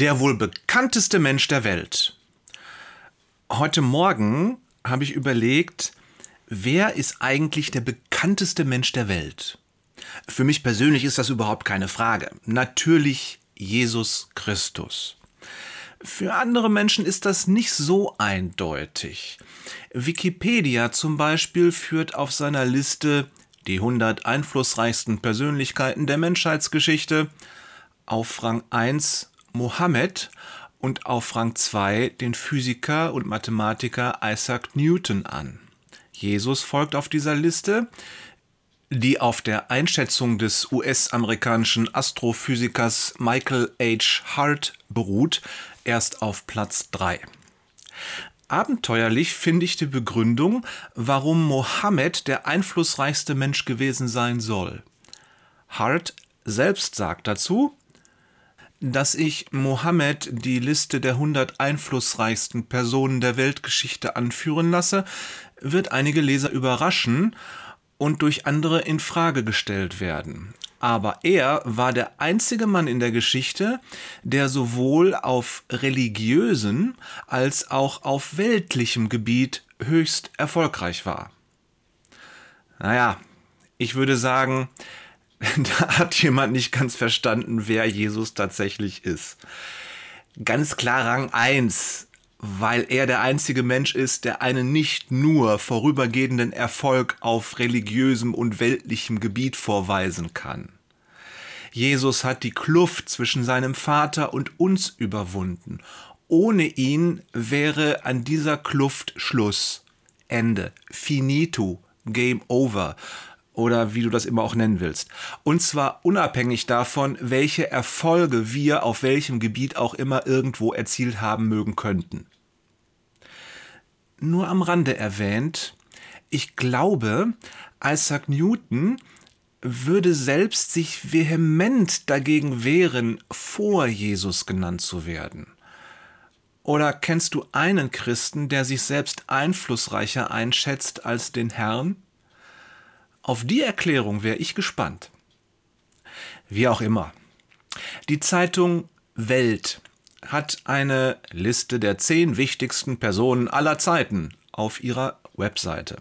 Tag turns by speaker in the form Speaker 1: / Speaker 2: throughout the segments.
Speaker 1: Der wohl bekannteste Mensch der Welt. Heute Morgen habe ich überlegt, wer ist eigentlich der bekannteste Mensch der Welt? Für mich persönlich ist das überhaupt keine Frage. Natürlich Jesus Christus. Für andere Menschen ist das nicht so eindeutig. Wikipedia zum Beispiel führt auf seiner Liste die 100 einflussreichsten Persönlichkeiten der Menschheitsgeschichte auf Rang 1 Mohammed und auf Rang 2 den Physiker und Mathematiker Isaac Newton an. Jesus folgt auf dieser Liste, die auf der Einschätzung des US-amerikanischen Astrophysikers Michael H. Hart beruht, erst auf Platz 3. Abenteuerlich finde ich die Begründung, warum Mohammed der einflussreichste Mensch gewesen sein soll. Hart selbst sagt dazu, dass ich Mohammed die Liste der 100 einflussreichsten Personen der Weltgeschichte anführen lasse, wird einige Leser überraschen und durch andere in Frage gestellt werden. Aber er war der einzige Mann in der Geschichte, der sowohl auf religiösen als auch auf weltlichem Gebiet höchst erfolgreich war. Naja, ich würde sagen, da hat jemand nicht ganz verstanden, wer Jesus tatsächlich ist. Ganz klar Rang 1, weil er der einzige Mensch ist, der einen nicht nur vorübergehenden Erfolg auf religiösem und weltlichem Gebiet vorweisen kann. Jesus hat die Kluft zwischen seinem Vater und uns überwunden. Ohne ihn wäre an dieser Kluft Schluss. Ende. Finito. Game over oder wie du das immer auch nennen willst. Und zwar unabhängig davon, welche Erfolge wir auf welchem Gebiet auch immer irgendwo erzielt haben mögen könnten. Nur am Rande erwähnt, ich glaube, Isaac Newton würde selbst sich vehement dagegen wehren, vor Jesus genannt zu werden. Oder kennst du einen Christen, der sich selbst einflussreicher einschätzt als den Herrn? Auf die Erklärung wäre ich gespannt. Wie auch immer. Die Zeitung Welt hat eine Liste der zehn wichtigsten Personen aller Zeiten auf ihrer Webseite.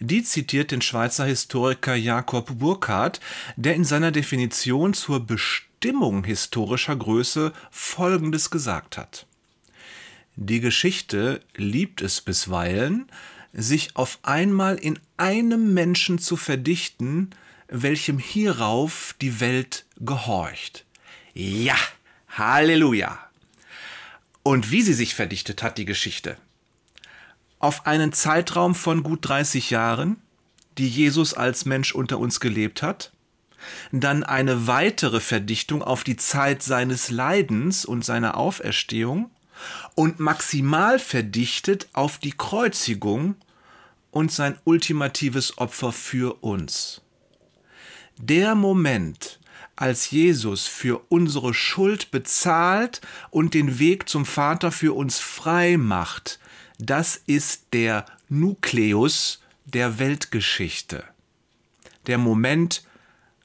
Speaker 1: Die zitiert den Schweizer Historiker Jakob Burckhardt, der in seiner Definition zur Bestimmung historischer Größe Folgendes gesagt hat. Die Geschichte liebt es bisweilen, sich auf einmal in einem Menschen zu verdichten, welchem hierauf die Welt gehorcht. Ja, Halleluja. Und wie sie sich verdichtet hat, die Geschichte. Auf einen Zeitraum von gut 30 Jahren, die Jesus als Mensch unter uns gelebt hat, dann eine weitere Verdichtung auf die Zeit seines Leidens und seiner Auferstehung und maximal verdichtet auf die Kreuzigung und sein ultimatives Opfer für uns. Der Moment, als Jesus für unsere Schuld bezahlt und den Weg zum Vater für uns frei macht, das ist der Nukleus der Weltgeschichte. Der Moment,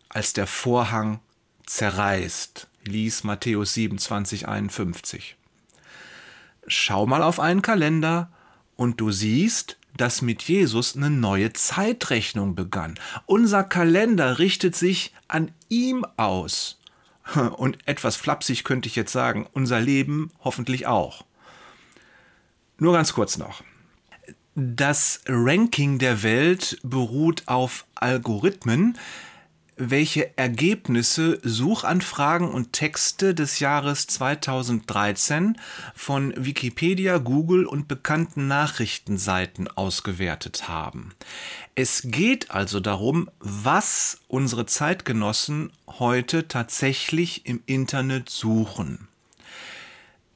Speaker 1: als der Vorhang zerreißt, ließ Matthäus 27, 51. Schau mal auf einen Kalender und du siehst, dass mit Jesus eine neue Zeitrechnung begann. Unser Kalender richtet sich an ihm aus. Und etwas flapsig könnte ich jetzt sagen, unser Leben hoffentlich auch. Nur ganz kurz noch. Das Ranking der Welt beruht auf Algorithmen, welche Ergebnisse, Suchanfragen und Texte des Jahres 2013 von Wikipedia, Google und bekannten Nachrichtenseiten ausgewertet haben. Es geht also darum, was unsere Zeitgenossen heute tatsächlich im Internet suchen.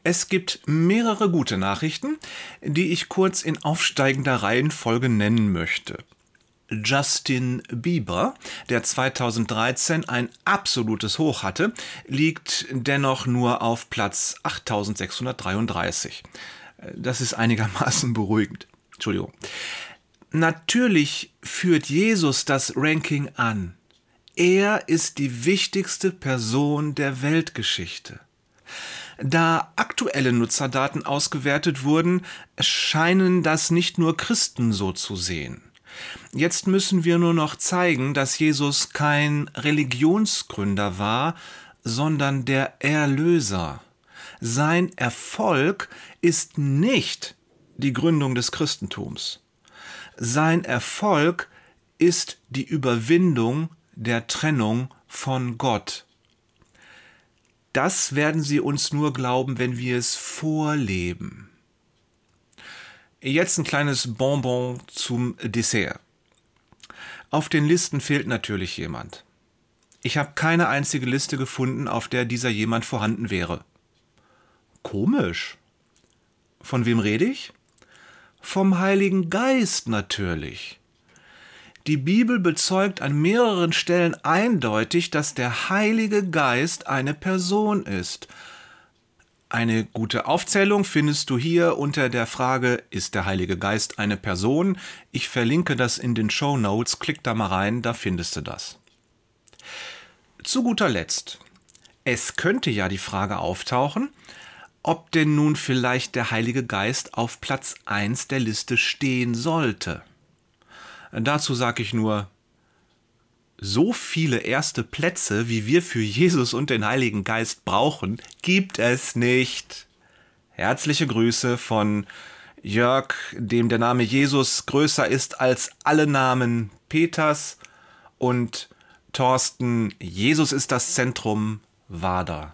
Speaker 1: Es gibt mehrere gute Nachrichten, die ich kurz in aufsteigender Reihenfolge nennen möchte. Justin Bieber, der 2013 ein absolutes Hoch hatte, liegt dennoch nur auf Platz 8633. Das ist einigermaßen beruhigend. Entschuldigung. Natürlich führt Jesus das Ranking an. Er ist die wichtigste Person der Weltgeschichte. Da aktuelle Nutzerdaten ausgewertet wurden, scheinen das nicht nur Christen so zu sehen. Jetzt müssen wir nur noch zeigen, dass Jesus kein Religionsgründer war, sondern der Erlöser. Sein Erfolg ist nicht die Gründung des Christentums. Sein Erfolg ist die Überwindung der Trennung von Gott. Das werden sie uns nur glauben, wenn wir es vorleben. Jetzt ein kleines Bonbon zum Dessert. Auf den Listen fehlt natürlich jemand. Ich habe keine einzige Liste gefunden, auf der dieser jemand vorhanden wäre. Komisch. Von wem rede ich? Vom Heiligen Geist natürlich. Die Bibel bezeugt an mehreren Stellen eindeutig, dass der Heilige Geist eine Person ist. Eine gute Aufzählung findest du hier unter der Frage, ist der Heilige Geist eine Person? Ich verlinke das in den Show Notes, klick da mal rein, da findest du das. Zu guter Letzt, es könnte ja die Frage auftauchen, ob denn nun vielleicht der Heilige Geist auf Platz 1 der Liste stehen sollte. Dazu sage ich nur, so viele erste Plätze, wie wir für Jesus und den Heiligen Geist brauchen, gibt es nicht. Herzliche Grüße von Jörg, dem der Name Jesus größer ist als alle Namen Peters und Thorsten, Jesus ist das Zentrum, Wader.